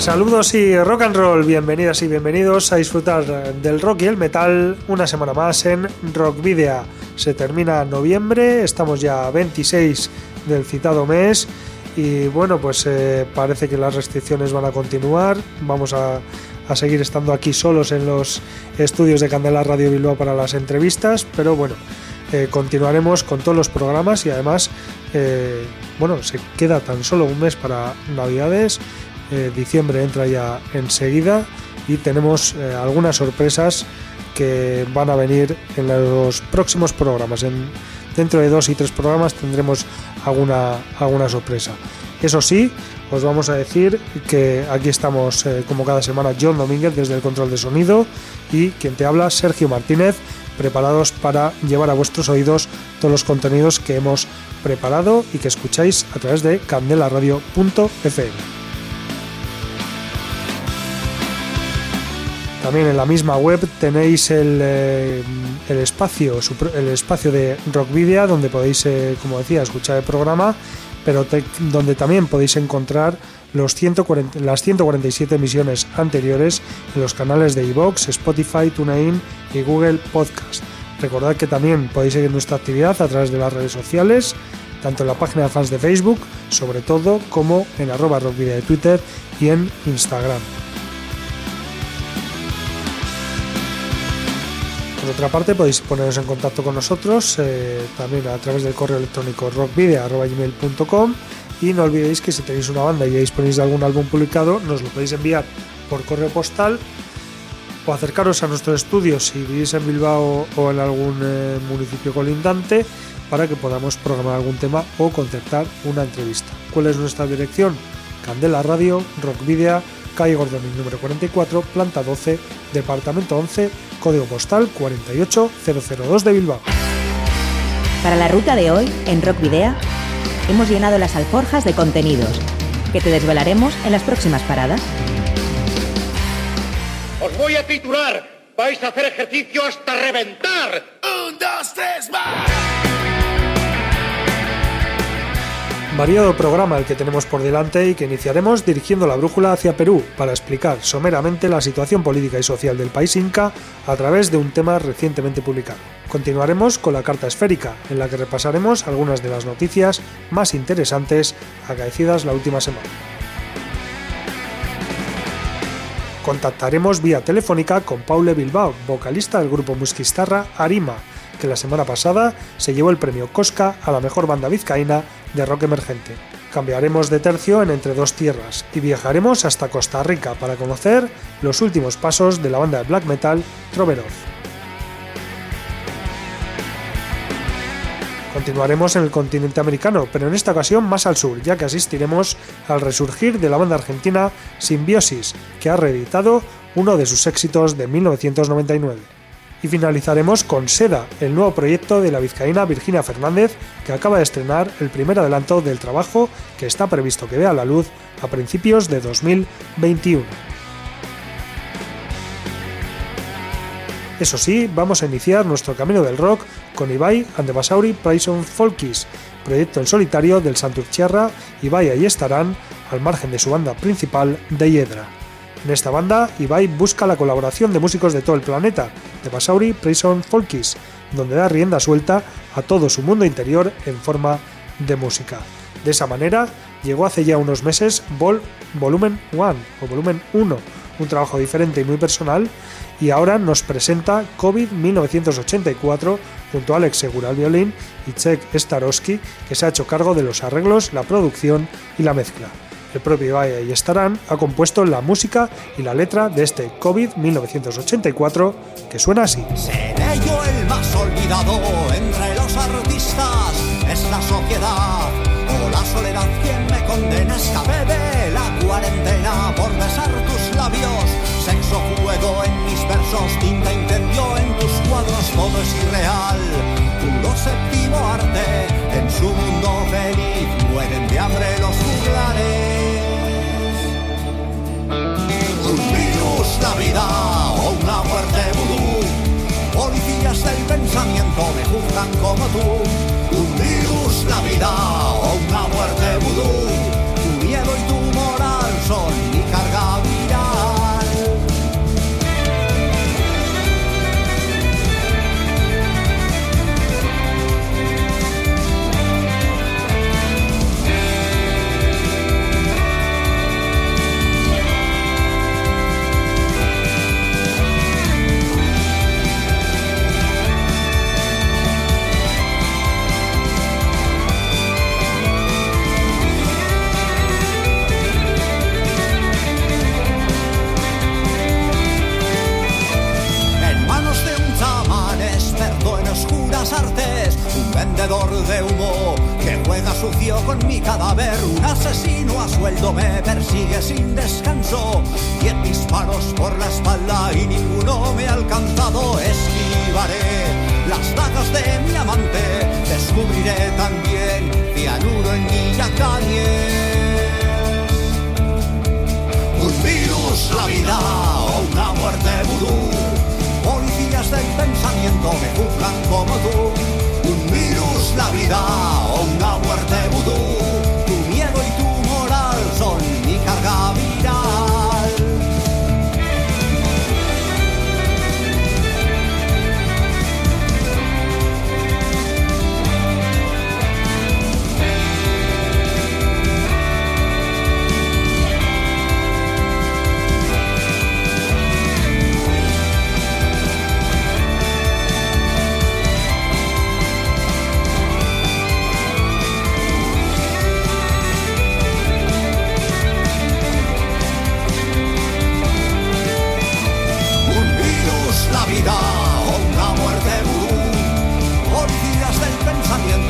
Saludos y rock and roll, bienvenidas y bienvenidos a disfrutar del rock y el metal una semana más en Rock Video. Se termina noviembre, estamos ya a 26 del citado mes y bueno, pues eh, parece que las restricciones van a continuar. Vamos a, seguir estando aquí solos en los estudios de Candela Radio Bilbao para las entrevistas, pero bueno, eh, continuaremos con todos los programas y además, eh, bueno, se queda tan solo un mes para Navidades eh, diciembre entra ya enseguida y tenemos eh, algunas sorpresas que van a venir en los próximos programas. En, dentro de dos y tres programas tendremos alguna, alguna sorpresa. Eso sí, os vamos a decir que aquí estamos eh, como cada semana John Domínguez desde el control de sonido y quien te habla Sergio Martínez, preparados para llevar a vuestros oídos todos los contenidos que hemos preparado y que escucháis a través de candelaradio.fm. También en la misma web tenéis el, eh, el espacio, el espacio de Rockvidia, donde podéis, eh, como decía, escuchar el programa, pero donde también podéis encontrar los 140, las 147 emisiones anteriores en los canales de iVoox, Spotify, TuneIn y Google Podcast. Recordad que también podéis seguir nuestra actividad a través de las redes sociales, tanto en la página de fans de Facebook, sobre todo, como en arroba rockvidia de Twitter y en Instagram. Por otra parte, podéis poneros en contacto con nosotros eh, también a través del correo electrónico rockvideo.com y no olvidéis que si tenéis una banda y disponéis de algún álbum publicado, nos lo podéis enviar por correo postal o acercaros a nuestro estudio si vivís en Bilbao o en algún eh, municipio colindante para que podamos programar algún tema o concertar una entrevista. ¿Cuál es nuestra dirección? Candela Radio, Rockvidea, calle Gordoni número 44, planta 12, departamento 11 código postal 48002 de Bilbao. Para la ruta de hoy, en Rock Video, hemos llenado las alforjas de contenidos que te desvelaremos en las próximas paradas. Os voy a titular. Vais a hacer ejercicio hasta reventar. Un, dos, tres, más. Variado programa el que tenemos por delante y que iniciaremos dirigiendo la brújula hacia Perú para explicar someramente la situación política y social del país inca a través de un tema recientemente publicado. Continuaremos con la carta esférica, en la que repasaremos algunas de las noticias más interesantes acaecidas la última semana. Contactaremos vía telefónica con Paule Bilbao, vocalista del grupo musquistarra Arima, que la semana pasada se llevó el premio Cosca a la mejor banda vizcaína de rock emergente. Cambiaremos de tercio en Entre Dos Tierras y viajaremos hasta Costa Rica para conocer los últimos pasos de la banda de black metal Troverov. Continuaremos en el continente americano, pero en esta ocasión más al sur, ya que asistiremos al resurgir de la banda argentina Symbiosis, que ha reeditado uno de sus éxitos de 1999. Y finalizaremos con Seda, el nuevo proyecto de la vizcaína Virginia Fernández, que acaba de estrenar el primer adelanto del trabajo que está previsto que vea la luz a principios de 2021. Eso sí, vamos a iniciar nuestro camino del rock con Ibai and the Basauri Prison Folkies, proyecto en solitario del Santurciarra. Ibai ahí estarán, al margen de su banda principal, de Hiedra. En esta banda, Ibai busca la colaboración de músicos de todo el planeta, de Basauri Prison Folkies, donde da rienda suelta a todo su mundo interior en forma de música. De esa manera, llegó hace ya unos meses Vol Volumen 1 o Volumen 1, un trabajo diferente y muy personal, y ahora nos presenta COVID 1984 junto a Alex Segura al violín y Czech Starowski, que se ha hecho cargo de los arreglos, la producción y la mezcla el propio Vaya y Starán ha compuesto la música y la letra de este COVID 1984 que suena así. Seré yo el más olvidado entre los artistas, es la sociedad o la soledad quien me condena. Esta bebé, la cuarentena por besar tus labios, sexo, juego en mis versos, tinta incendio en tus cuadros, todo es irreal. Mundo séptimo arte, en su mundo feliz mueren de hambre los juglares. vida o una muerte vudú. Policías del pensamiento me juzgan como tú. Hundimos la vida o una muerte voodoo. De humo que juega sucio con mi cadáver. Un asesino a sueldo me persigue sin descanso. Diez disparos por la espalda y ninguno me ha alcanzado. Esquivaré las dagas de mi amante. Descubriré también cianuro en mi Un virus, la vida o una muerte vudú. Policías del pensamiento me juzgan como tú la vida o una muerte vudú.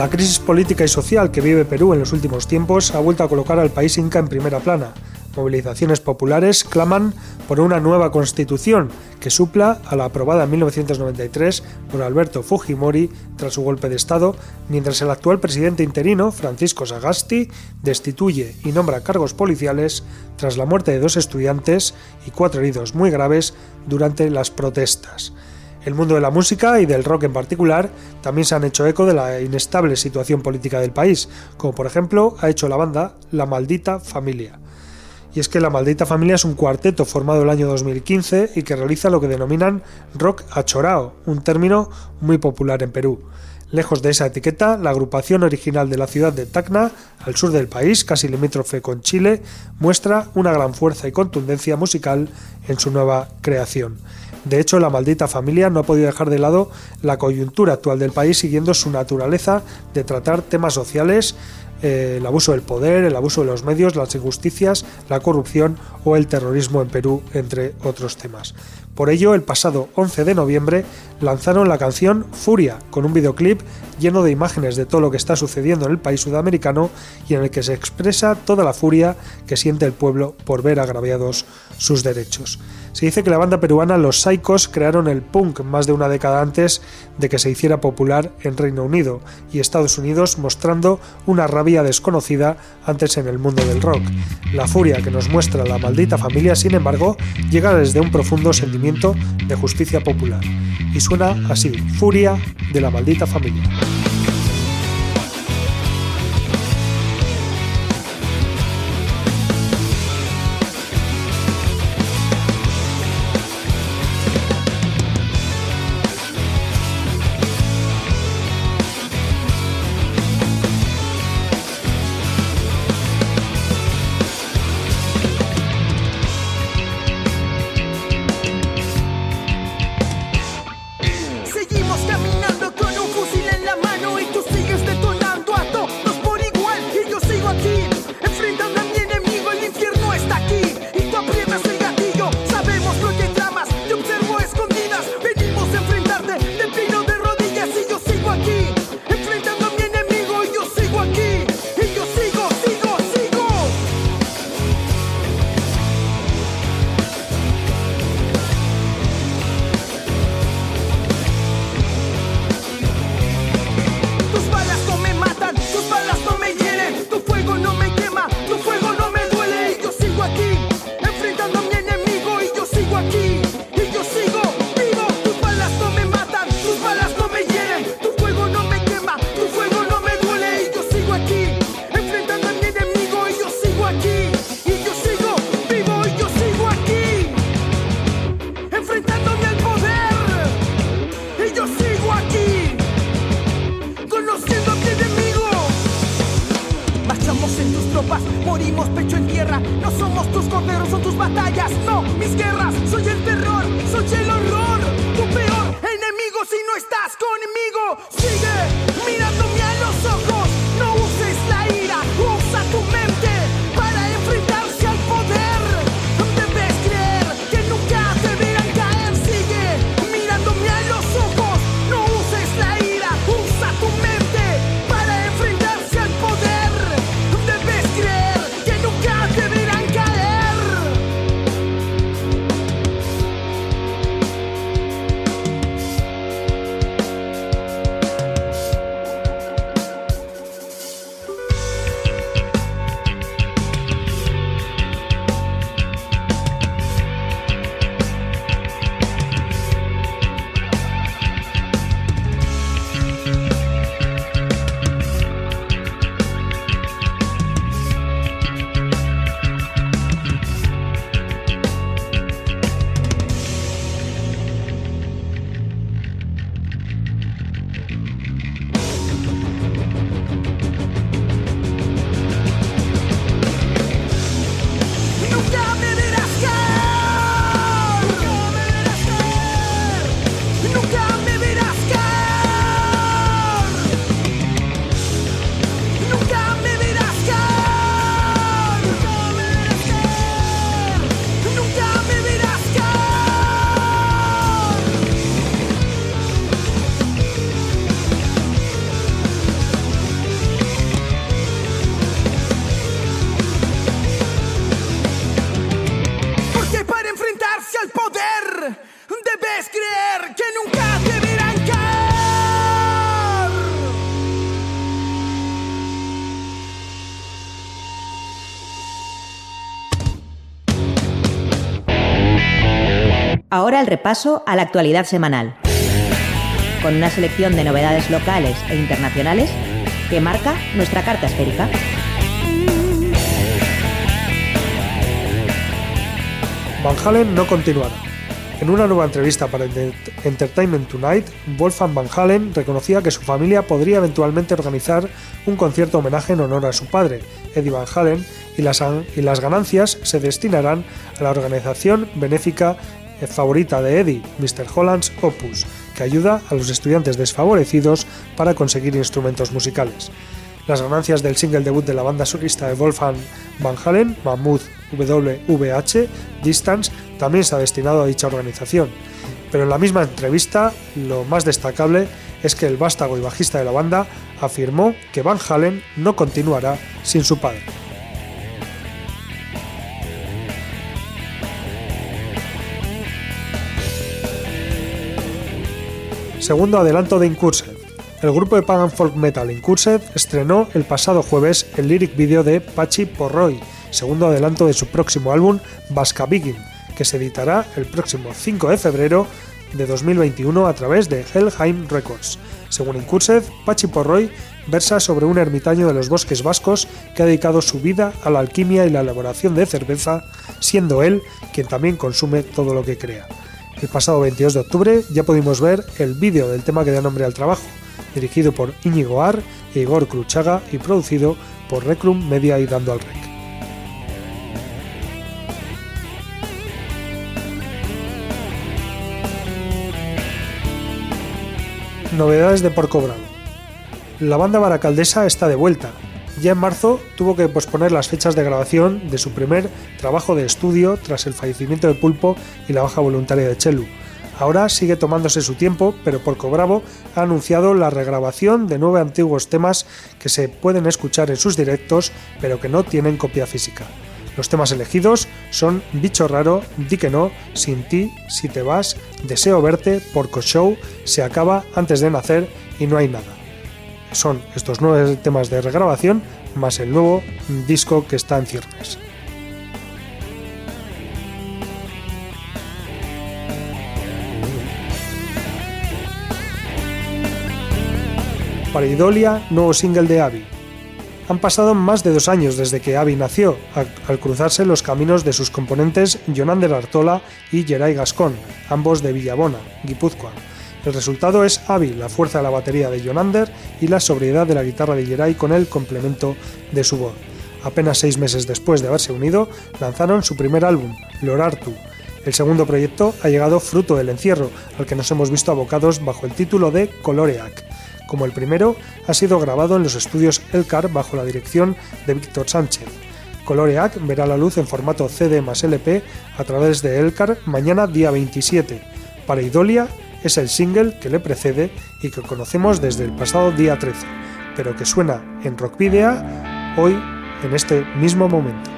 La crisis política y social que vive Perú en los últimos tiempos ha vuelto a colocar al país inca en primera plana, movilizaciones populares claman por una nueva constitución que supla a la aprobada en 1993 por Alberto Fujimori tras su golpe de Estado, mientras el actual presidente interino, Francisco Sagasti, destituye y nombra cargos policiales tras la muerte de dos estudiantes y cuatro heridos muy graves durante las protestas. El mundo de la música y del rock en particular también se han hecho eco de la inestable situación política del país, como por ejemplo ha hecho la banda La Maldita Familia y es que La Maldita Familia es un cuarteto formado el año 2015 y que realiza lo que denominan rock achorao, un término muy popular en Perú. Lejos de esa etiqueta, la agrupación original de la ciudad de Tacna, al sur del país, casi limítrofe con Chile, muestra una gran fuerza y contundencia musical en su nueva creación. De hecho, la maldita familia no ha podido dejar de lado la coyuntura actual del país siguiendo su naturaleza de tratar temas sociales eh, el abuso del poder, el abuso de los medios, las injusticias, la corrupción o el terrorismo en Perú, entre otros temas. Por ello, el pasado 11 de noviembre lanzaron la canción Furia, con un videoclip lleno de imágenes de todo lo que está sucediendo en el país sudamericano y en el que se expresa toda la furia que siente el pueblo por ver agraviados sus derechos. Se dice que la banda peruana Los Saicos crearon el punk más de una década antes de que se hiciera popular en Reino Unido y Estados Unidos, mostrando una rabia desconocida antes en el mundo del rock. La furia que nos muestra la maldita familia, sin embargo, llega desde un profundo sentimiento de justicia popular. Y suena así, Furia de la maldita familia. Ahora el repaso a la actualidad semanal, con una selección de novedades locales e internacionales que marca nuestra carta esférica. Van Halen no continuará. En una nueva entrevista para Enter- Entertainment Tonight, Wolfgang Van Halen reconocía que su familia podría eventualmente organizar un concierto homenaje en honor a su padre, Eddie Van Halen, y las, y las ganancias se destinarán a la organización benéfica favorita de Eddie, Mr. Holland's Opus, que ayuda a los estudiantes desfavorecidos para conseguir instrumentos musicales. Las ganancias del single debut de la banda solista de Wolfgang Van Halen, Mammoth WVH Distance, también se ha destinado a dicha organización. Pero en la misma entrevista, lo más destacable es que el vástago y bajista de la banda afirmó que Van Halen no continuará sin su padre. Segundo adelanto de Incursed. El grupo de pagan folk metal Incursed estrenó el pasado jueves el lyric video de Pachi Porroy, segundo adelanto de su próximo álbum Vasca Begin, que se editará el próximo 5 de febrero de 2021 a través de Helheim Records. Según Incursed, Pachi Porroy versa sobre un ermitaño de los bosques vascos que ha dedicado su vida a la alquimia y la elaboración de cerveza, siendo él quien también consume todo lo que crea. El pasado 22 de octubre ya pudimos ver el vídeo del tema que da nombre al trabajo, dirigido por Íñigo Ar Igor Cruchaga y producido por Recrum Media y Dando al Rec. Novedades de Porco Bravo. La banda baracaldesa está de vuelta. Ya en marzo tuvo que posponer las fechas de grabación de su primer trabajo de estudio tras el fallecimiento de Pulpo y la baja voluntaria de Chelu. Ahora sigue tomándose su tiempo, pero Porco Bravo ha anunciado la regrabación de nueve antiguos temas que se pueden escuchar en sus directos, pero que no tienen copia física. Los temas elegidos son Bicho Raro, Di que no, Sin ti, Si te vas, Deseo verte, Porco Show, Se acaba antes de nacer y No hay nada. Son estos nueve temas de regrabación más el nuevo disco que está en ciernes. Para Idolia, nuevo single de Abby. Han pasado más de dos años desde que Abby nació, al, cruzarse los caminos de sus componentes Jonander Artola y Geray Gascón, ambos de Villabona, Guipúzcoa. El resultado es Abby, la fuerza de la batería de Jonander y la sobriedad de la guitarra de Geray con el complemento de su voz. Apenas seis meses después de haberse unido, lanzaron su primer álbum, Lorartu. El segundo proyecto ha llegado fruto del encierro, al que nos hemos visto abocados bajo el título de Coloreac. Como el primero, ha sido grabado en los estudios Elcar bajo la dirección de Víctor Sánchez. Coloreac verá la luz en formato CD más LP a través de Elcar mañana día 27. Para Idolia es el single que le precede y que conocemos desde el pasado día 13, pero que suena en Rock Video hoy en este mismo momento.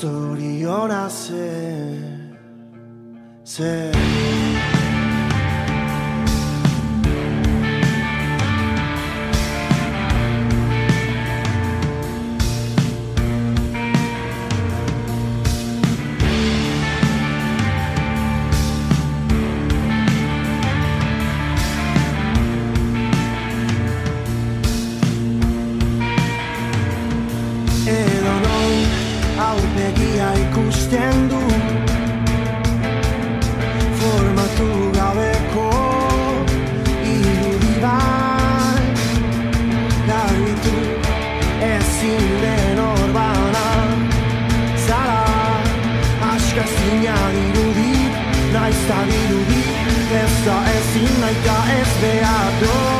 zuri ona zer. venga este ador.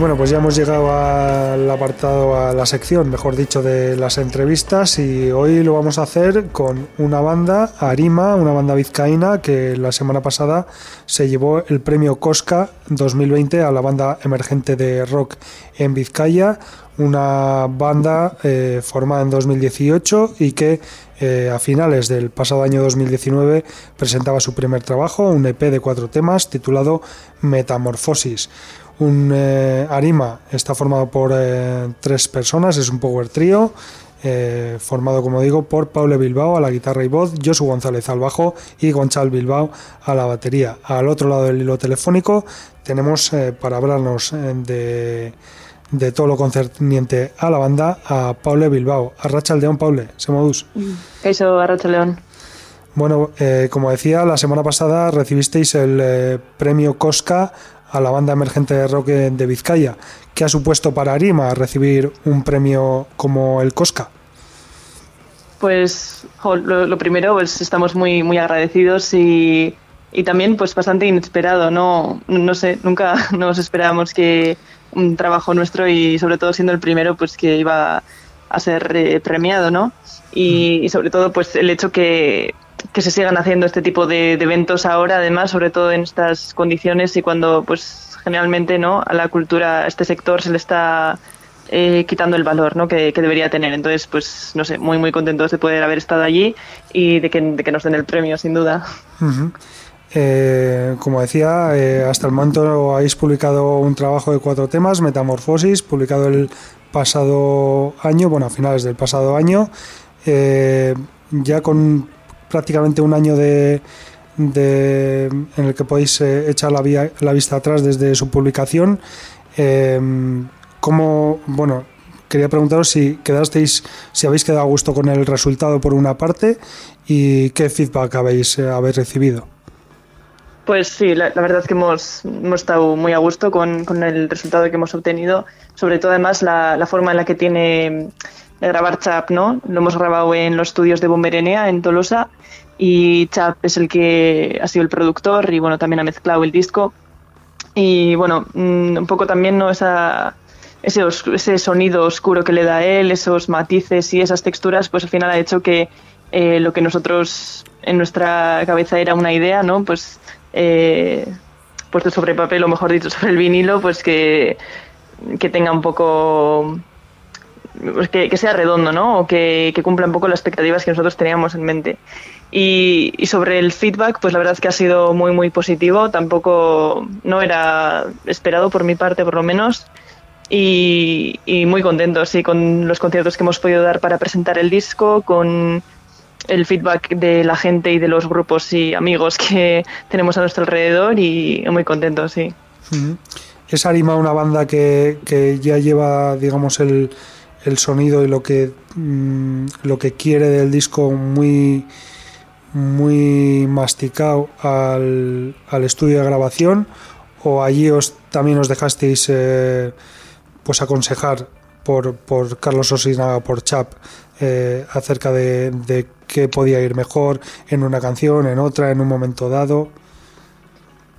Bueno, pues ya hemos llegado al apartado, a la sección, mejor dicho, de las entrevistas y hoy lo vamos a hacer con una banda, Arima, una banda vizcaína que la semana pasada se llevó el premio Cosca 2020 a la banda emergente de rock en Vizcaya, una banda eh, formada en 2018 y que eh, a finales del pasado año 2019 presentaba su primer trabajo, un EP de cuatro temas titulado Metamorfosis. Un eh, Arima está formado por tres personas, es un power trio. formado como digo por Paule Bilbao a la guitarra y voz, Josu González al bajo y Gonchal Bilbao a la batería. Al otro lado del hilo telefónico tenemos para hablarnos de de todo lo concerniente a la banda a Paule Bilbao. Arracha el León, Paule, Semodus. Eso, Arracha León. Bueno, eh, como decía, la semana pasada recibisteis el eh, premio Cosca a la banda emergente de rock de Vizcaya. ¿Qué ha supuesto para Arima recibir un premio como el Cosca? Pues lo, primero, pues estamos muy, muy agradecidos y, y también pues bastante inesperado. No, no sé, nunca nos esperábamos que un trabajo nuestro y sobre todo siendo el primero pues que iba a ser eh, premiado, ¿no? Y, sobre todo pues el hecho que, que se sigan haciendo este tipo de, eventos ahora, además, sobre todo en estas condiciones y cuando pues generalmente no a la cultura, a este sector se le está eh, quitando el valor ¿no? que, debería tener. Entonces, pues no sé, muy muy contentos de poder haber estado allí y de que, de que nos den el premio, sin duda. Eh, como decía, eh, hasta el momento habéis publicado un trabajo de cuatro temas, Metamorfosis, publicado el pasado año, bueno, a finales del pasado año, eh, ya con prácticamente un año de, en el que podéis echar la, la, vista atrás desde su publicación. ¿Cómo, bueno, quería preguntaros si quedasteis, si habéis quedado a gusto con el resultado por una parte y qué feedback habéis, habéis recibido. Pues sí, la, verdad es que hemos, hemos, estado muy a gusto con, con, el resultado que hemos obtenido, sobre todo además la, la forma en la que tiene de grabar Chap, ¿no? Lo hemos grabado en los estudios de Bomberenea, en Tolosa, y Chap es el que ha sido el productor y bueno, también ha mezclado el disco. Y bueno, mm, un poco también ¿no? Ese, ese sonido oscuro que le da él, esos matices y esas texturas, pues al final ha hecho que eh, lo que nosotros en nuestra cabeza era una idea, ¿no? Pues eh, puesto sobre papel o mejor dicho sobre el vinilo, pues que, que tenga un poco pues que, sea redondo, ¿no? O que, cumpla un poco las expectativas que nosotros teníamos en mente. Y, sobre el feedback, pues la verdad es que ha sido muy, muy positivo. Tampoco no era esperado por mi parte, por lo menos. Y, y muy contento, sí, con los conciertos que hemos podido dar para presentar el disco, con el feedback de la gente y de los grupos y amigos que tenemos a nuestro alrededor y muy contentos, sí. Es Arima una banda que, que ya lleva, digamos, el, el sonido y lo que, mm, lo que quiere del disco muy, muy masticado al, al estudio de grabación o allí os, también os dejasteis eh, pues aconsejar por, por Carlos Osinaga, por Chap, eh, acerca de, de qué podía ir mejor en una canción, en otra, en un momento dado?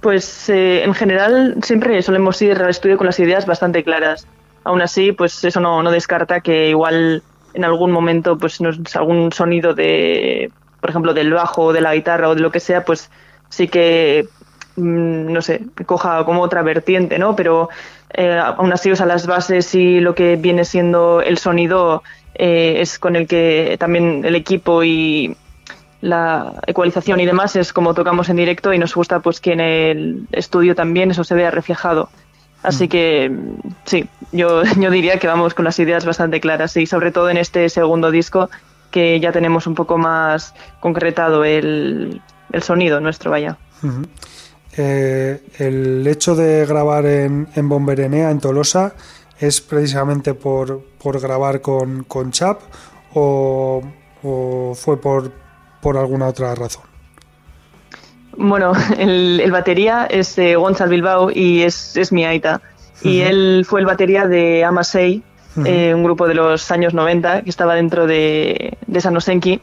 Pues eh, en general siempre solemos ir al estudio con las ideas bastante claras. Aún así, pues eso no, no descarta que igual en algún momento, pues nos, algún sonido de, por ejemplo, del bajo de la guitarra o de lo que sea, pues sí que, mm, no sé, coja como otra vertiente, ¿no? Pero eh, aún así, o sea, las bases y lo que viene siendo el sonido eh, es con el que también el equipo y la ecualización y demás es como tocamos en directo y nos gusta pues que en el estudio también eso se vea reflejado. Así mm. que sí, yo, yo diría que vamos con las ideas bastante claras y sobre todo en este segundo disco que ya tenemos un poco más concretado el, el sonido nuestro, vaya. Eh, el hecho de grabar en, en Bomberenea, en Tolosa, es precisamente por, por grabar con, con Chap o, fue por, por alguna otra razón? Bueno, el, el batería es de Gonzalo Bilbao y es, es mi aita. Y él fue el batería de Amasei, eh, un grupo de los años 90 que estaba dentro de, de Sanosenki.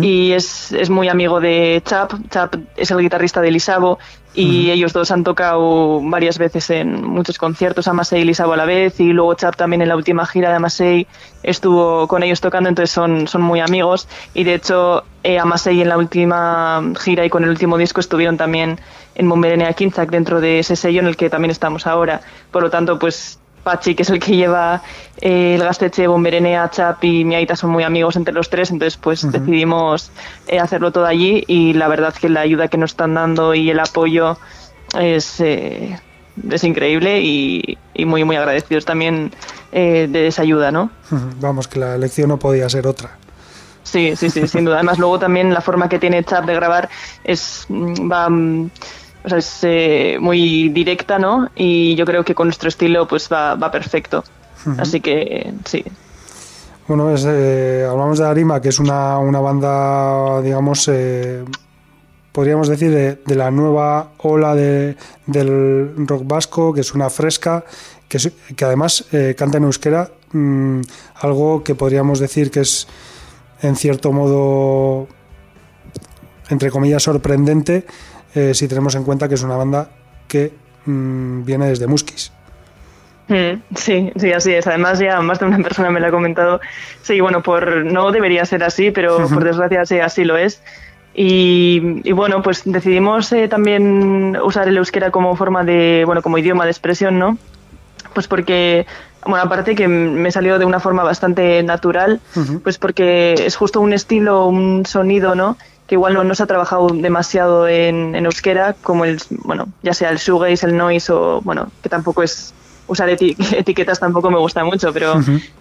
Y es, es, muy amigo de Chap. Chap es el guitarrista de Lisabo y ellos dos han tocado varias veces en muchos conciertos, Amasei y Lisabo a la vez y luego Chap también en la última gira de Amasei estuvo con ellos tocando, entonces son, son muy amigos y de hecho eh, Amasei en la última gira y con el último disco estuvieron también en Bomberenea Kinzak dentro de ese sello en el que también estamos ahora. Por lo tanto, pues Pachi, que es el que lleva eh, el Gasteche, Bomberenea, Chap y Miaita son muy amigos entre los tres, entonces pues decidimos eh, hacerlo todo allí y la verdad que la ayuda que nos están dando y el apoyo es, eh, es increíble y, muy muy agradecidos también de esa ayuda, ¿no? Vamos, que la elección no podía ser otra. Sí, sí, sí, sin duda. Además, luego también la forma que tiene Chap de grabar es mm, va mm, o sea, es eh, muy directa, ¿no? Y yo creo que con nuestro estilo pues va, va perfecto. Así que sí. Bueno, eh, hablamos de Arima, que es una, una banda, digamos, eh, podríamos decir, de, la nueva ola de, del rock vasco, que es una fresca, que, que además canta en euskera, mm, algo que podríamos decir que es, en cierto modo, entre comillas, sorprendente, eh, si tenemos en cuenta que es una banda que mm, viene desde Muskis. Mm, sí, sí, así es. Además, ya más de una persona me lo ha comentado. Sí, bueno, por no debería ser así, pero por desgracia sí, así lo es. Y, bueno, pues decidimos eh, también usar el euskera como forma de, bueno, como idioma de expresión, ¿no? Pues porque, bueno, aparte que me salió de una forma bastante natural, pues porque es justo un estilo, un sonido, ¿no? Que igual no, se ha trabajado demasiado en, euskera, como el, bueno, ya sea el shoegaze, el noise o, bueno, que tampoco es, usar etiquetas tampoco me gusta mucho, pero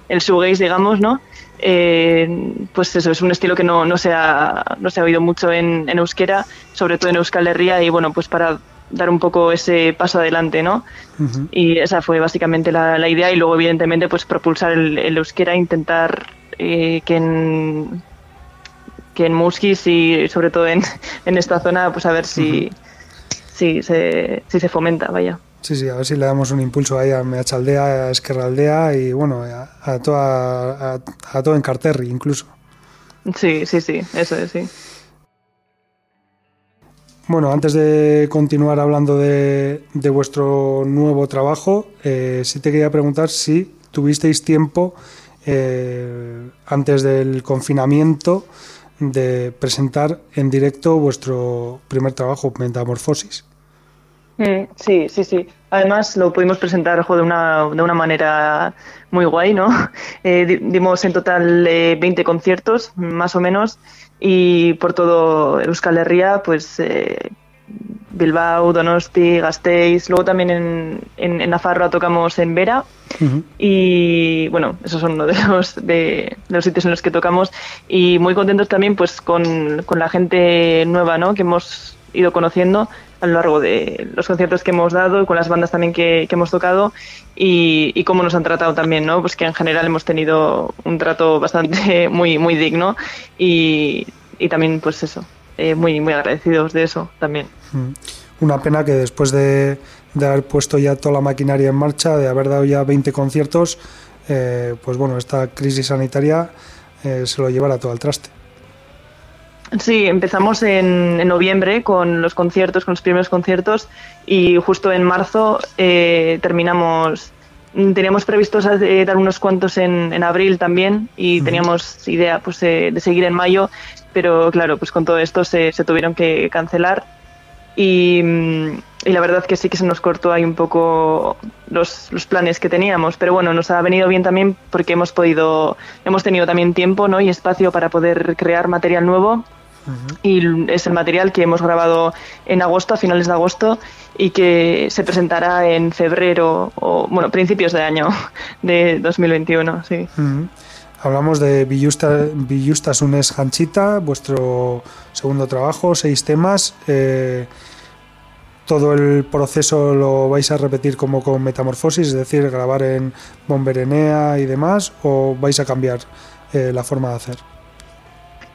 el shoegaze, digamos, ¿no? Eh, pues eso, es un estilo que no, no, se, ha, no se ha oído mucho en, euskera, sobre todo en Euskal Herria, y bueno, pues para dar un poco ese paso adelante, ¿no? Y esa fue básicamente la, idea, y luego, evidentemente, pues propulsar el, euskera, intentar eh, que en que en Muskis y sobre todo en, en esta zona, pues a ver si, si, se, si se fomenta, vaya. Sí, sí, a ver si le damos un impulso ahí a Meachaldea, a Esquerraldea y bueno, a, a, toda, a, todo en Carterri incluso. Sí, sí, sí, eso es, sí. Bueno, antes de continuar hablando de, de vuestro nuevo trabajo, eh, sí te quería preguntar si tuvisteis tiempo eh, antes del confinamiento de presentar en directo vuestro primer trabajo, Metamorfosis. Mm, sí, sí, sí. Además lo pudimos presentar de, una, de una manera muy guay, ¿no? Eh, dimos en total 20 eh, conciertos, más o menos, y por todo Euskal Herria, pues eh, Bilbao, Donosti, Gasteiz, luego también en, en, en Nafarroa tocamos en Vera y bueno, esos son uno de los, de, los sitios en los que tocamos y muy contentos también pues con, con la gente nueva ¿no? que hemos ido conociendo a lo largo de los conciertos que hemos dado y con las bandas también que, que hemos tocado y, y, cómo nos han tratado también, ¿no? Pues que en general hemos tenido un trato bastante muy, muy digno y, y también pues eso, eh, muy, muy agradecidos de eso también. Una pena que después de, haber puesto ya toda la maquinaria en marcha, de haber dado ya 20 conciertos, eh, pues bueno, esta crisis sanitaria eh, se lo llevará todo al traste. Sí, empezamos en, noviembre con los conciertos, con los primeros conciertos y justo en marzo terminamos teníamos previstos dar unos cuantos en, abril también y teníamos idea pues, de seguir en mayo, pero claro, pues con todo esto se, tuvieron que cancelar. Y, la verdad que sí que se nos cortó ahí un poco los, los, planes que teníamos, pero bueno, nos ha venido bien también porque hemos podido, hemos tenido también tiempo ¿no? y espacio para poder crear material nuevo. Y es el material que hemos grabado en agosto, a finales de agosto y que se presentará en febrero o, bueno, principios de año de 2021, sí. Hablamos de Villustas Unes Hanchita, vuestro segundo trabajo, seis temas. Eh, todo el proceso lo vais a repetir como con Metamorfosis, es decir, grabar en Bomberenea y demás, o vais a cambiar eh, la forma de hacer?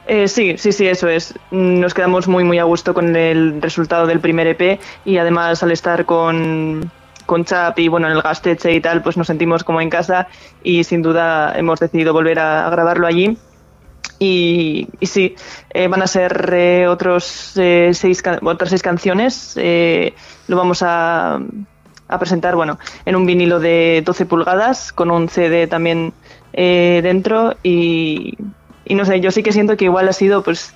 Eh, sí, sí, sí, eso es. Nos quedamos muy, muy a gusto con el resultado del primer EP y además al estar con, con Chap y bueno, en el Gasteche y tal, pues nos sentimos como en casa y sin duda hemos decidido volver a, grabarlo allí. Y, sí, eh, van a ser eh, otros, eh, seis, otras seis canciones. lo vamos a, a, presentar bueno, en un vinilo de 12 pulgadas con un CD también dentro. Y, y no sé, yo sí que siento que igual ha sido pues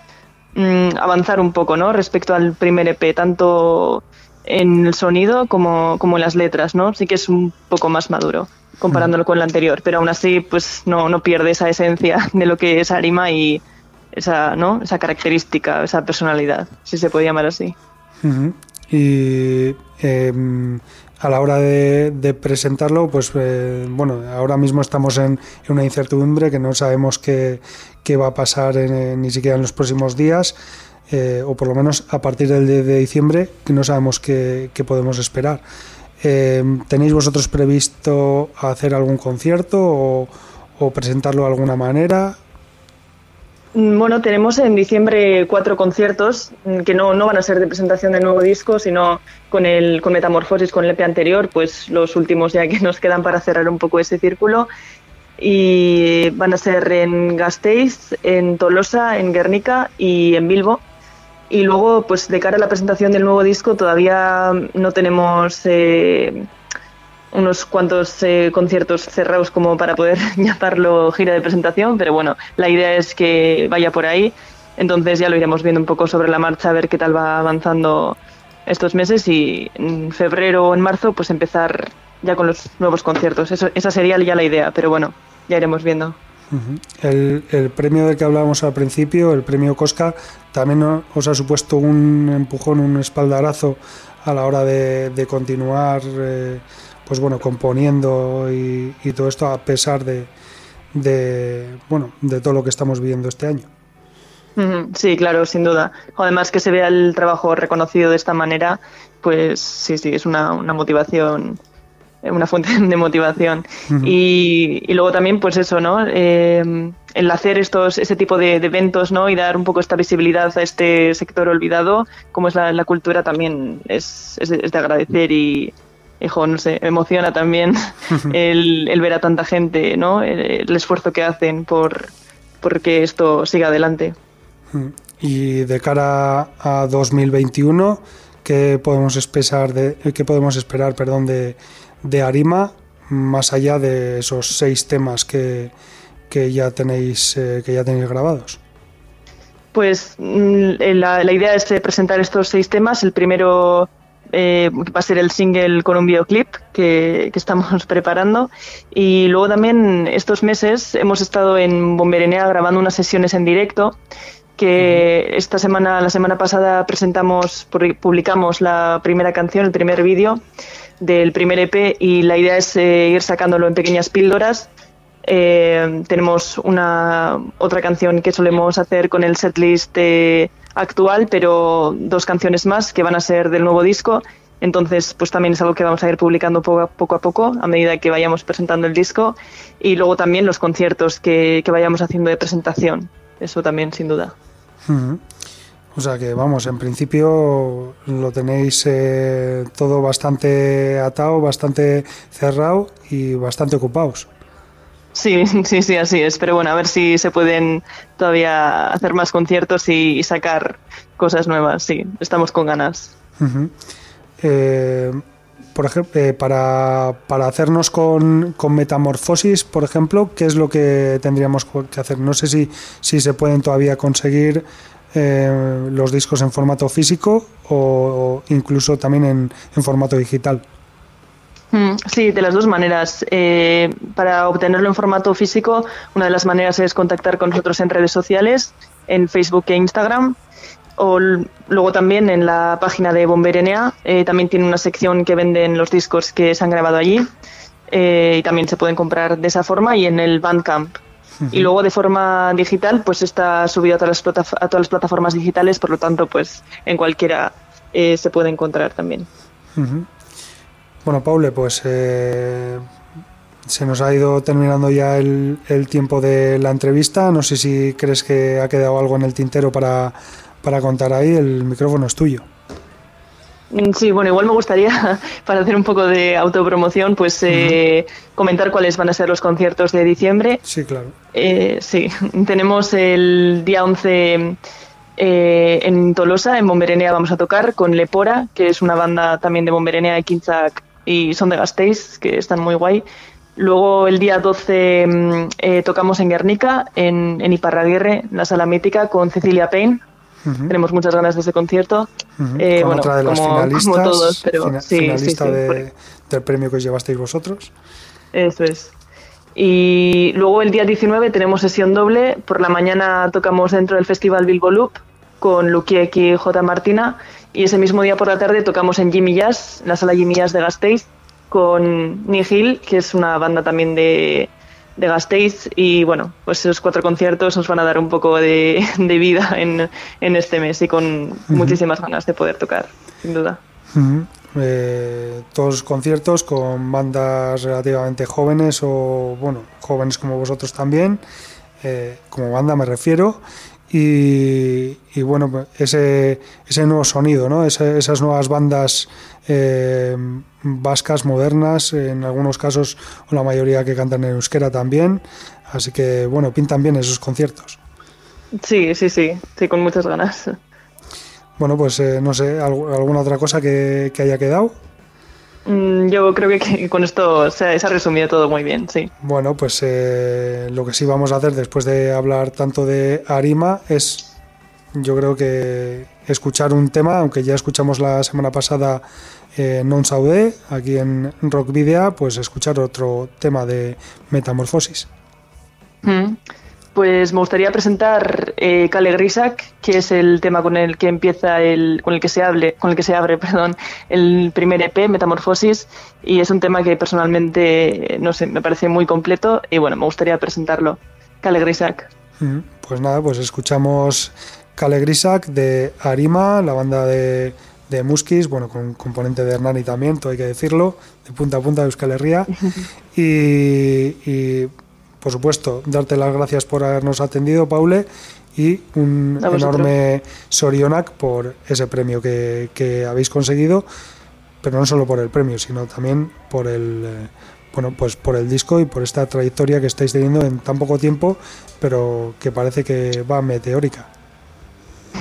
mm, avanzar un poco, ¿no? Respecto al primer EP, tanto en el sonido como, como en las letras, ¿no? Sí que es un poco más maduro comparándolo con el anterior, pero aún así pues no, no pierde esa esencia de lo que es Arima y esa, ¿no? esa característica, esa personalidad, si se puede llamar así. Y em, a la hora de, presentarlo, pues eh, bueno, ahora mismo estamos en, una incertidumbre que no sabemos qué, qué va a pasar ni siquiera en los próximos días. Eh, o por lo menos a partir del de, diciembre, que no sabemos qué, podemos esperar. Eh, ¿Tenéis vosotros previsto hacer algún concierto o, presentarlo de alguna manera? Mm, bueno, tenemos en diciembre cuatro conciertos mm, que no, no, van a ser de presentación del nuevo disco, sino con el con Metamorfosis, con el EP anterior, pues los últimos ya que nos quedan para cerrar un poco ese círculo. Y van a ser en Gasteiz, en Tolosa, en Guernica y en Bilbo. Y luego, pues de cara a la presentación del nuevo disco, todavía no tenemos eh, unos cuantos eh, conciertos cerrados como para poder llamarlo gira de presentación, pero bueno, la idea es que vaya por ahí. Entonces ya lo iremos viendo un poco sobre la marcha, a ver qué tal va avanzando estos meses y en febrero o en marzo pues empezar ya con los nuevos conciertos. Eso, esa sería ya la idea, pero bueno, ya iremos viendo el, premio del que hablábamos al principio, el premio Cosca, también os ha supuesto un empujón, un espaldarazo a la hora de, continuar, eh, pues bueno, componiendo y, todo esto a pesar de, bueno, de todo lo que estamos viviendo este año. Sí, claro, sin duda. Además que se vea el trabajo reconocido de esta manera, pues sí, sí, es una, una motivación una fuente de motivación. y, luego también, pues eso, ¿no? Eh, el hacer estos, ese tipo de, eventos, ¿no? Y dar un poco esta visibilidad a este sector olvidado, como es la, cultura, también es, es, de, agradecer y, hijo, no sé, emociona también el, el, ver a tanta gente, ¿no? El, esfuerzo que hacen por, por que esto siga adelante. Y de cara a 2021, ¿qué podemos esperar de, qué podemos esperar, perdón, de, de Arima, más allá de esos seis temas que, que ya tenéis eh, que ya tenéis grabados. Pues mm, la, idea es presentar estos seis temas. El primero eh, va a ser el single con un videoclip que, estamos preparando. Y luego también estos meses hemos estado en Bomberenea grabando unas sesiones en directo que esta semana, la semana pasada presentamos, publicamos la primera canción, el primer vídeo del primer EP y la idea es eh, ir sacándolo en pequeñas píldoras. Eh, tenemos una otra canción que solemos hacer con el setlist eh, actual, pero dos canciones más que van a ser del nuevo disco. Entonces, pues también es algo que vamos a ir publicando poco a poco, a, poco, a medida que vayamos presentando el disco. Y luego también los conciertos que, vayamos haciendo de presentación. Eso también, sin duda. O sea que vamos, en principio lo tenéis eh, todo bastante atado, bastante cerrado y bastante ocupados. Sí, sí, sí, así es. Pero bueno, a ver si se pueden todavía hacer más conciertos y, sacar cosas nuevas. Sí, estamos con ganas. Eh, por ejemplo, eh, para, para, hacernos con, con, metamorfosis, por ejemplo, ¿qué es lo que tendríamos que hacer? No sé si, si se pueden todavía conseguir eh, los discos en formato físico o, incluso también en, formato digital. Mm, sí, de las dos maneras. Eh, para obtenerlo en formato físico, una de las maneras es contactar con nosotros en redes sociales, en Facebook e Instagram. O luego también en la página de Bomberenea, eh, también tiene una sección que venden los discos que se han grabado allí. y también se pueden comprar de esa forma y en el Bandcamp y luego de forma digital, pues está subido a todas las, a todas las plataformas digitales, por lo tanto, pues en cualquiera eh, se puede encontrar también. Bueno, Paule, pues eh, se nos ha ido terminando ya el, el, tiempo de la entrevista. No sé si crees que ha quedado algo en el tintero para, para contar ahí. El micrófono es tuyo. Sí, bueno, igual me gustaría, para hacer un poco de autopromoción, pues eh, comentar cuáles van a ser los conciertos de diciembre. Sí, claro. Eh, sí, tenemos el día 11 eh, en Tolosa, en Bomberenea, vamos a tocar con Lepora, que es una banda también de Bomberenea de Quinzac y son de Gasteiz, que están muy guay. Luego el día 12 mm, eh, tocamos en Guernica, en, en Iparraguirre, en la sala mítica, con Cecilia Payne. Tenemos muchas ganas de ese concierto. Eh, Con bueno, otra de las como, finalistas, como todos, pero fina- sí, finalista sí, de- por- del premio que os llevasteis vosotros. Eso es. Y luego el día 19 tenemos sesión doble. Por la mañana tocamos dentro del Festival Bilbo Loop con Lukiek y J. Martina. Y ese mismo día por la tarde tocamos en Jimmy Jazz, en la sala Jimmy Jazz de Gasteiz, con Nihil, que es una banda también de, de Gasteiz. Y bueno, pues esos cuatro conciertos nos van a dar un poco de, de vida en, en este mes y con muchísimas ganas de poder tocar, sin duda. Eh, todos conciertos con bandas relativamente jóvenes o, bueno, jóvenes como vosotros también, eh, como banda me refiero. Y, y bueno, pues ese, ese nuevo sonido, ¿no? Esas nuevas bandas eh, vascas, modernas, en algunos casos, o la mayoría que cantan en euskera también. Así que, bueno, pintan bien esos conciertos. Sí, sí, sí, sí, con muchas ganas. Bueno, pues eh, no sé, ¿algu- ¿alguna otra cosa que, que haya quedado? Mm, Yo creo que, con esto se, se ha resumido todo muy bien, sí. Bueno, pues eh, lo que sí vamos a hacer después de hablar tanto de Arima es, yo creo que escuchar un tema, aunque ya escuchamos la semana pasada eh, Non Saudé, aquí en Rock Video, pues escuchar otro tema de Metamorfosis. Mm. Pues me gustaría presentar eh, Kale Grisak, que es el tema con el que empieza el, con el que se hable, con el que se abre, perdón, el primer EP, Metamorfosis, y es un tema que personalmente, no sé, me parece muy completo y bueno, me gustaría presentarlo. Kale Grisak. Mm, Pues nada, pues escuchamos Kale Grisak de Arima, la banda de, de Muskis, bueno, con componente de Hernani también, todo hay que decirlo, de punta a punta de Euskal Herria. Y, y, por supuesto, darte las gracias por habernos atendido, Paule, y un enorme Sorionak por ese premio que, que habéis conseguido, pero no solo por el premio, sino también por el... eh, bueno, pues por el disco y por esta trayectoria que estáis teniendo en tan poco tiempo, pero que parece que va meteórica.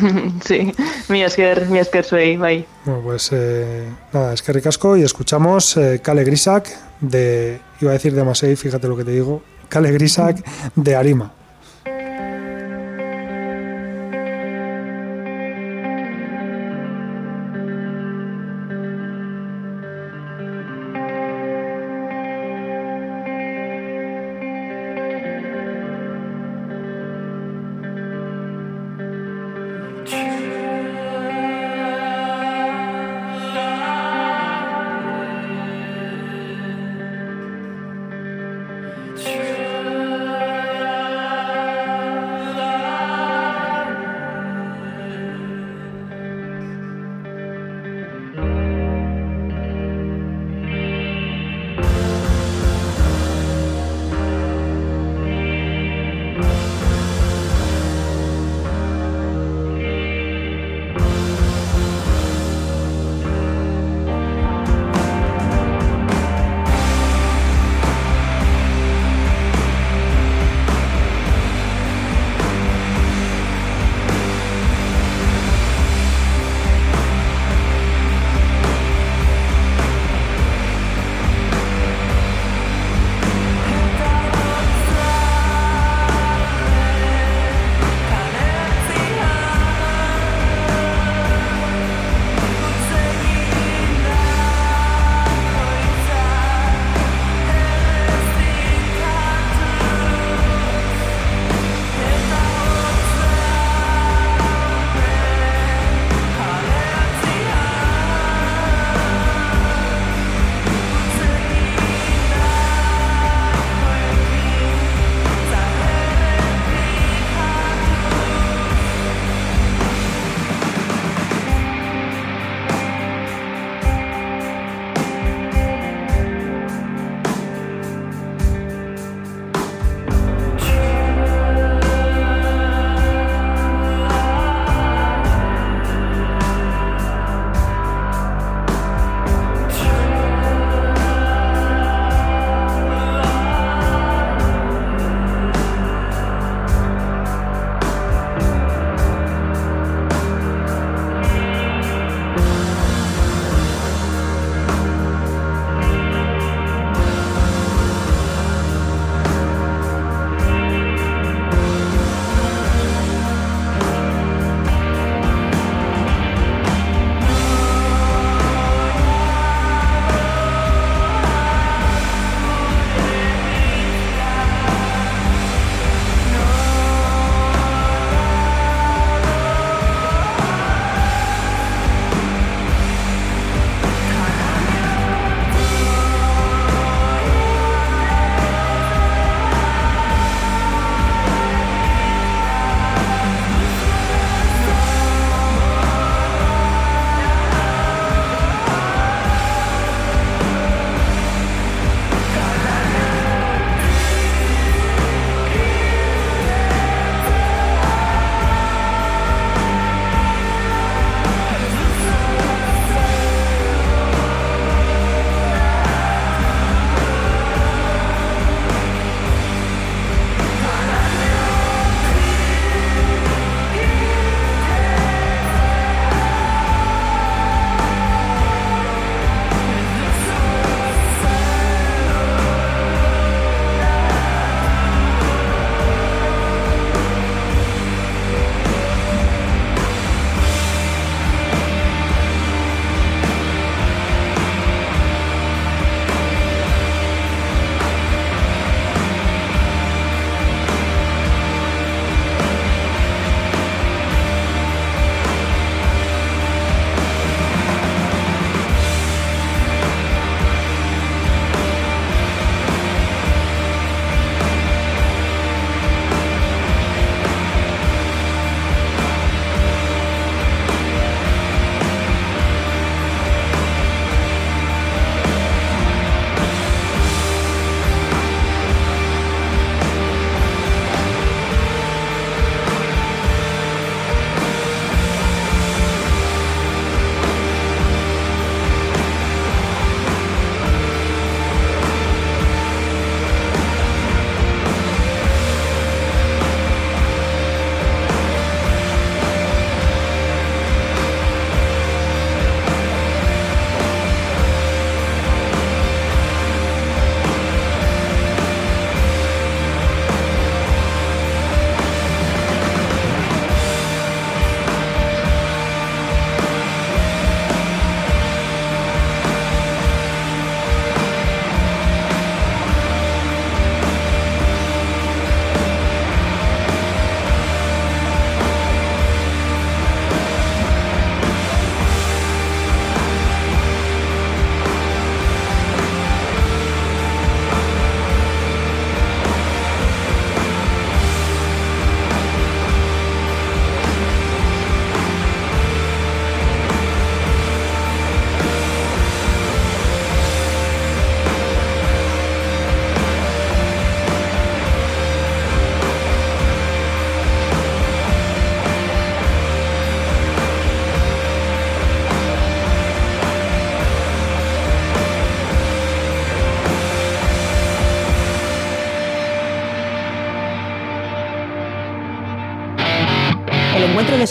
sí, mi esker, mi esker soy, bye. Bueno, pues eh, nada, es que ricasco y escuchamos eh, Kale Grisak de, iba a decir de Masei, fíjate lo que te digo, Kale Grisak de Arima.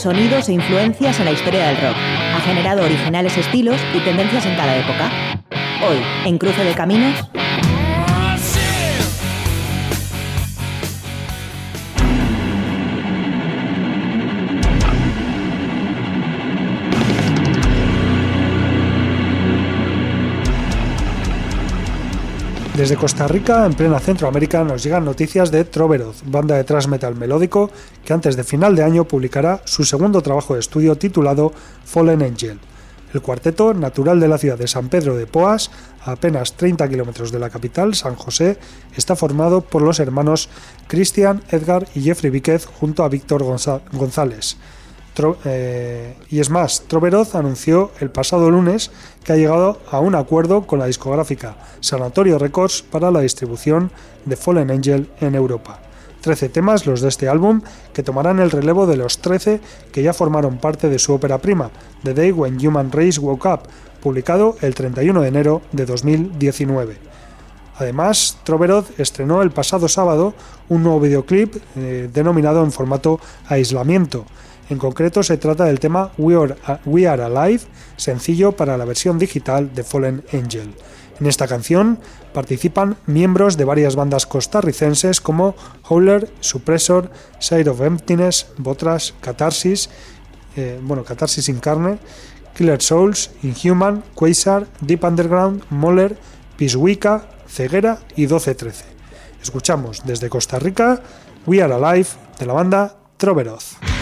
Sonidos e influencias en la historia del rock. Ha generado originales estilos y tendencias en cada época. Hoy, en Cruce de Caminos, Desde Costa Rica, en plena Centroamérica, nos llegan noticias de Troveroth, banda de thrash metal melódico que antes de final de año publicará su segundo trabajo de estudio titulado Fallen Angel. El cuarteto, natural de la ciudad de San Pedro de Poas, a apenas 30 kilómetros de la capital, San José, está formado por los hermanos Christian, Edgar y Jeffrey Víquez junto a Víctor González. Eh, y es más, Troveroz anunció el pasado lunes que ha llegado a un acuerdo con la discográfica Sanatorio Records para la distribución de Fallen Angel en Europa. Trece temas los de este álbum que tomarán el relevo de los 13 que ya formaron parte de su ópera prima, The Day When Human Race Woke Up, publicado el 31 de enero de 2019. Además, Troveroth estrenó el pasado sábado un nuevo videoclip eh, denominado en formato aislamiento, en concreto se trata del tema We Are, Alive, sencillo para la versión digital de Fallen Angel. En esta canción participan miembros de varias bandas costarricenses como Howler, Suppressor, Side of Emptiness, Botras, Catharsis, eh, bueno, Catharsis sin Killer Souls, Inhuman, Quasar, Deep Underground, Moller, Piswika, Ceguera y 1213. Escuchamos desde Costa Rica We Are Alive de la banda Troveroth.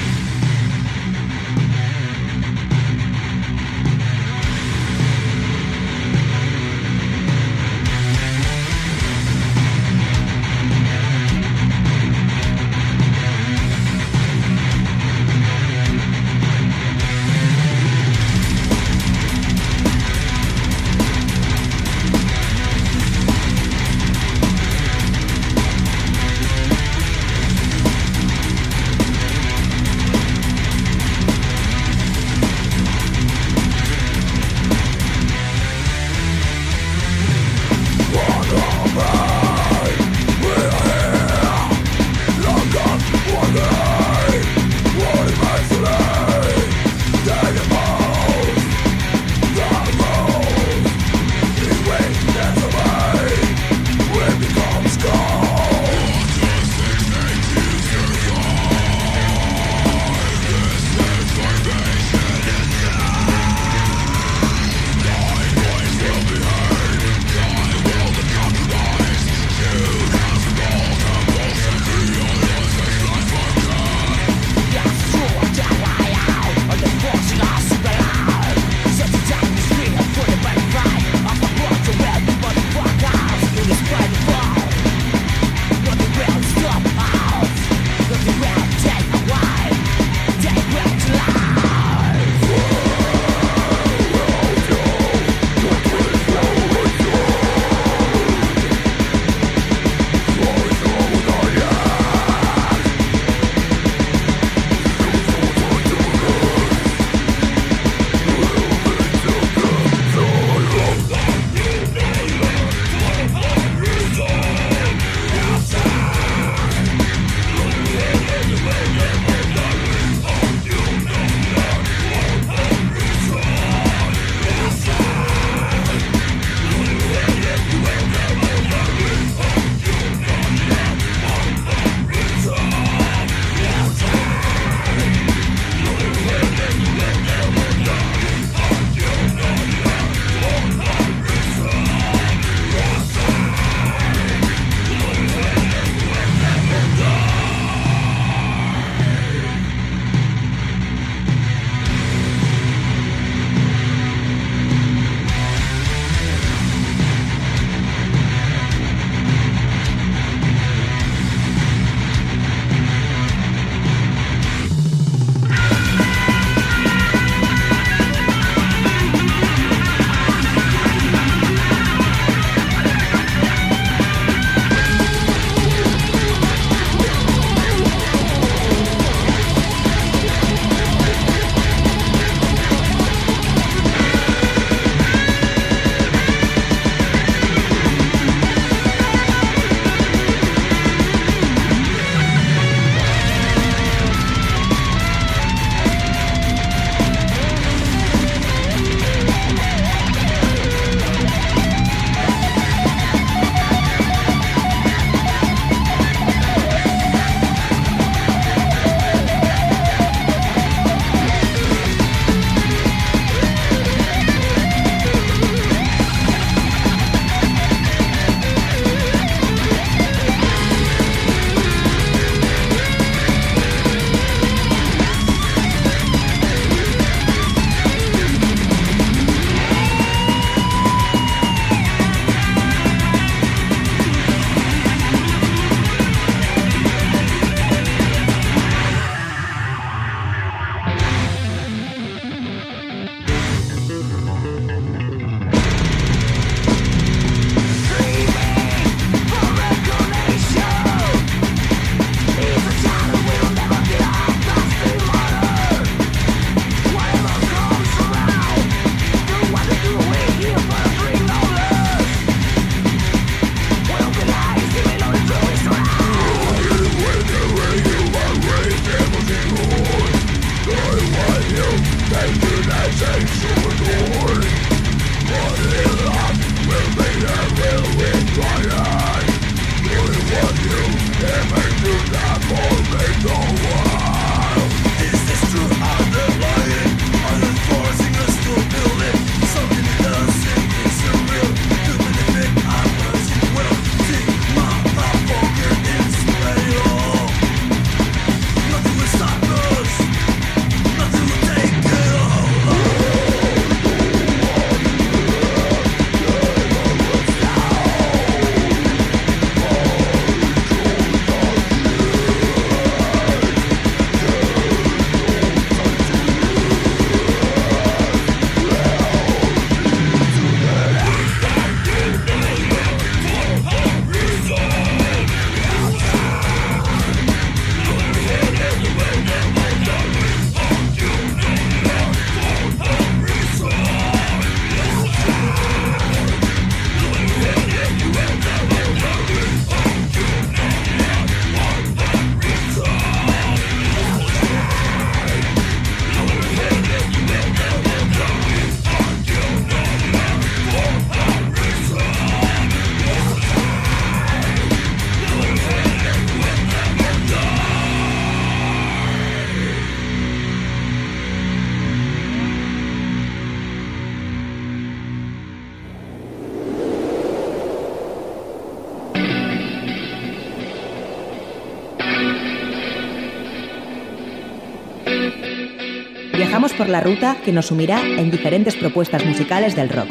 Por la ruta que nos sumirá en diferentes propuestas musicales del rock,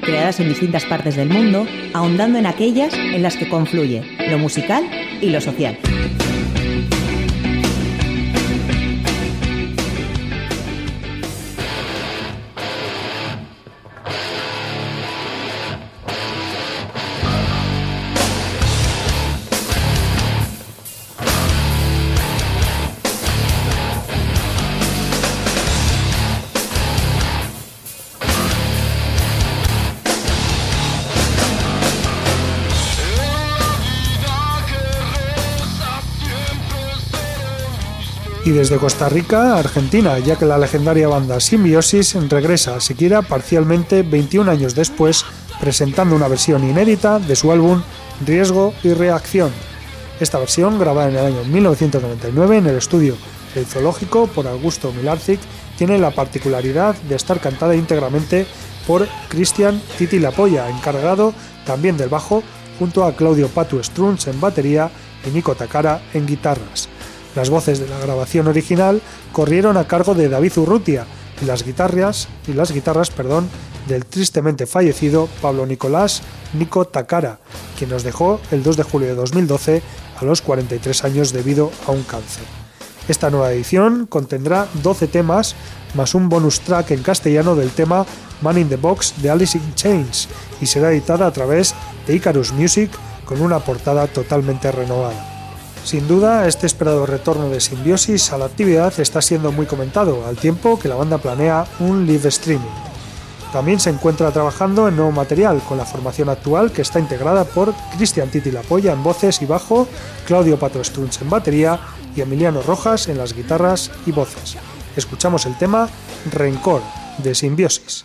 creadas en distintas partes del mundo, ahondando en aquellas en las que confluye lo musical y lo social. Desde Costa Rica a Argentina, ya que la legendaria banda Symbiosis regresa, siquiera parcialmente 21 años después, presentando una versión inédita de su álbum Riesgo y Reacción. Esta versión, grabada en el año 1999 en el estudio El Zoológico por Augusto Milarcic, tiene la particularidad de estar cantada íntegramente por Cristian Titi Lapolla, encargado también del bajo, junto a Claudio Patu Struns en batería y Nico Takara en guitarras. Las voces de la grabación original corrieron a cargo de David Urrutia y las guitarras, y las guitarras perdón, del tristemente fallecido Pablo Nicolás Nico Takara, quien nos dejó el 2 de julio de 2012 a los 43 años debido a un cáncer. Esta nueva edición contendrá 12 temas más un bonus track en castellano del tema Man in the Box de Alice in Chains y será editada a través de Icarus Music con una portada totalmente renovada. Sin duda, este esperado retorno de Simbiosis a la actividad está siendo muy comentado, al tiempo que la banda planea un live streaming. También se encuentra trabajando en nuevo material, con la formación actual que está integrada por Cristian Titi Lapolla en voces y bajo, Claudio Pato Strunz en batería y Emiliano Rojas en las guitarras y voces. Escuchamos el tema Rencor de Simbiosis.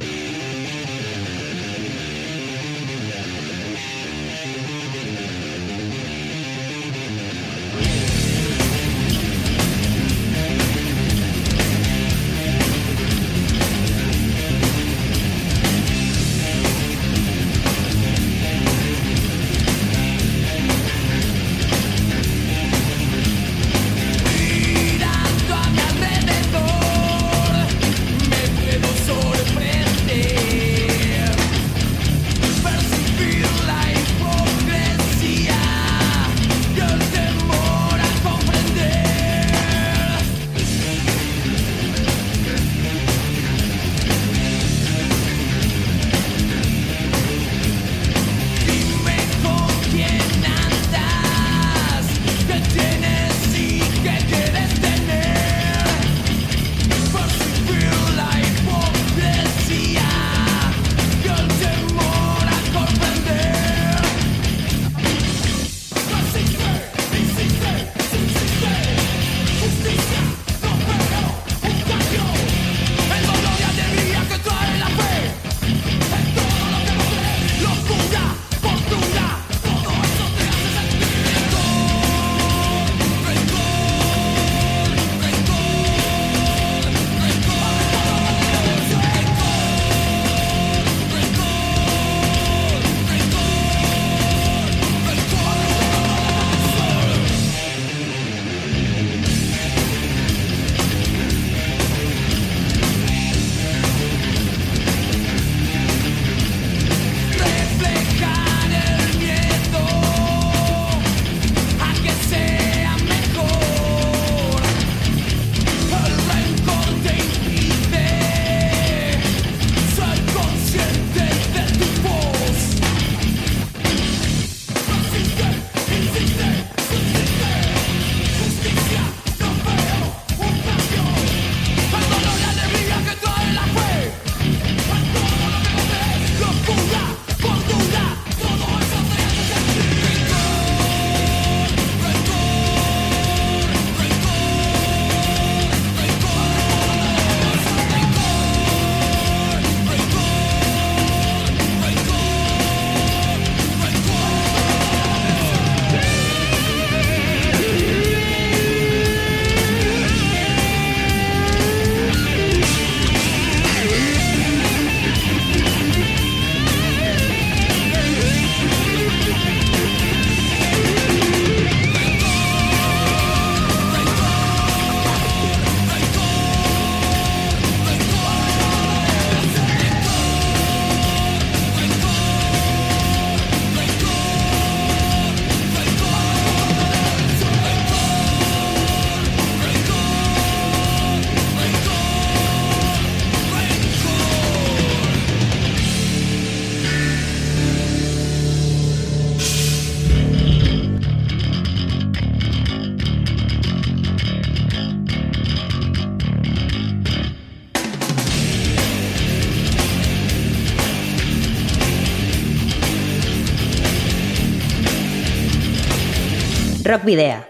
Rock Video.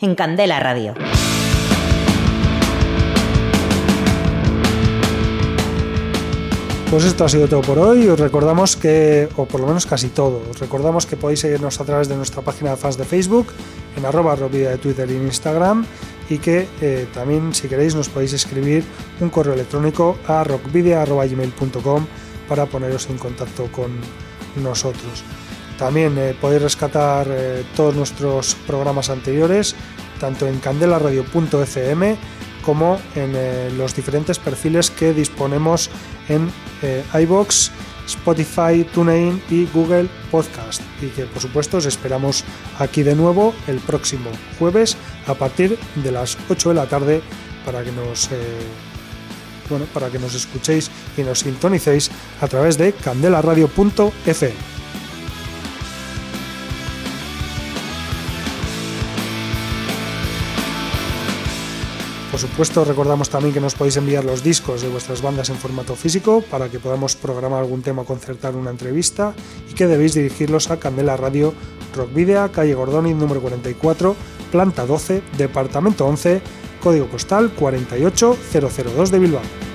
En Candela Radio. Pues esto ha sido todo por hoy. Os recordamos que, o por lo menos casi todo, os recordamos que podéis seguirnos a través de nuestra página de fans de Facebook, en arroba rockvidea de Twitter y Instagram, y que eh, también, si queréis, nos podéis escribir un correo electrónico a rockvidea.gmail.com para poneros en contacto con nosotros. También eh, podéis rescatar eh, todos nuestros programas anteriores, tanto en candelaradio.fm como en eh, los diferentes perfiles que disponemos en iBox, Spotify, TuneIn y Google Podcast. Y que por supuesto os esperamos aquí de nuevo el próximo jueves a partir de las 8 de la tarde para que nos para que nos escuchéis y nos sintonicéis a través de candelaradio.fm. Por supuesto, recordamos también que nos podéis enviar los discos de vuestras bandas en formato físico para que podamos programar algún tema o concertar una entrevista y que debéis dirigirlos a Candela Radio Rock Video, calle Gordoni, número 44, planta 12, departamento 11, código postal 48002 de Bilbao.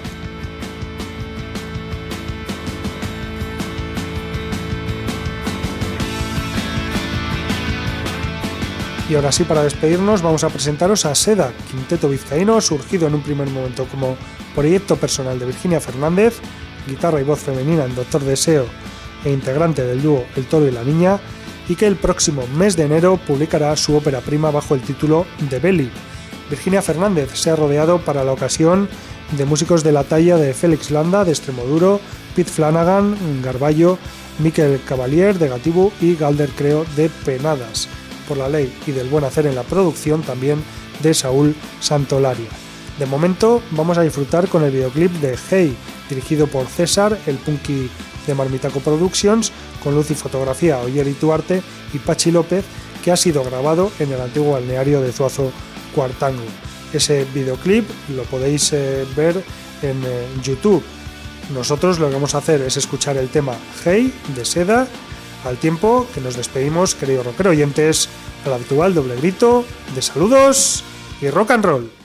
Y ahora sí, para despedirnos, vamos a presentaros a Seda, quinteto vizcaíno, surgido en un primer momento como proyecto personal de Virginia Fernández, guitarra y voz femenina en Doctor Deseo e integrante del dúo El Toro y la Niña, y que el próximo mes de enero publicará su ópera prima bajo el título The Belly. Virginia Fernández se ha rodeado para la ocasión de músicos de la talla de Félix Landa de Extremoduro, Pete Flanagan, Garballo, Miquel Cavalier de Gatibu y Galder Creo de Penadas por la ley y del buen hacer en la producción también de Saúl Santolaria. De momento vamos a disfrutar con el videoclip de Hey, dirigido por César, el punky de Marmitaco Productions, con luz y fotografía Oyer y y Pachi López, que ha sido grabado en el antiguo balneario de Zuazo Cuartango. Ese videoclip lo podéis eh, ver en eh, YouTube. Nosotros lo que vamos a hacer es escuchar el tema Hey de Seda al tiempo que nos despedimos, queridos rockero oyentes, al habitual doble grito de saludos y rock and roll.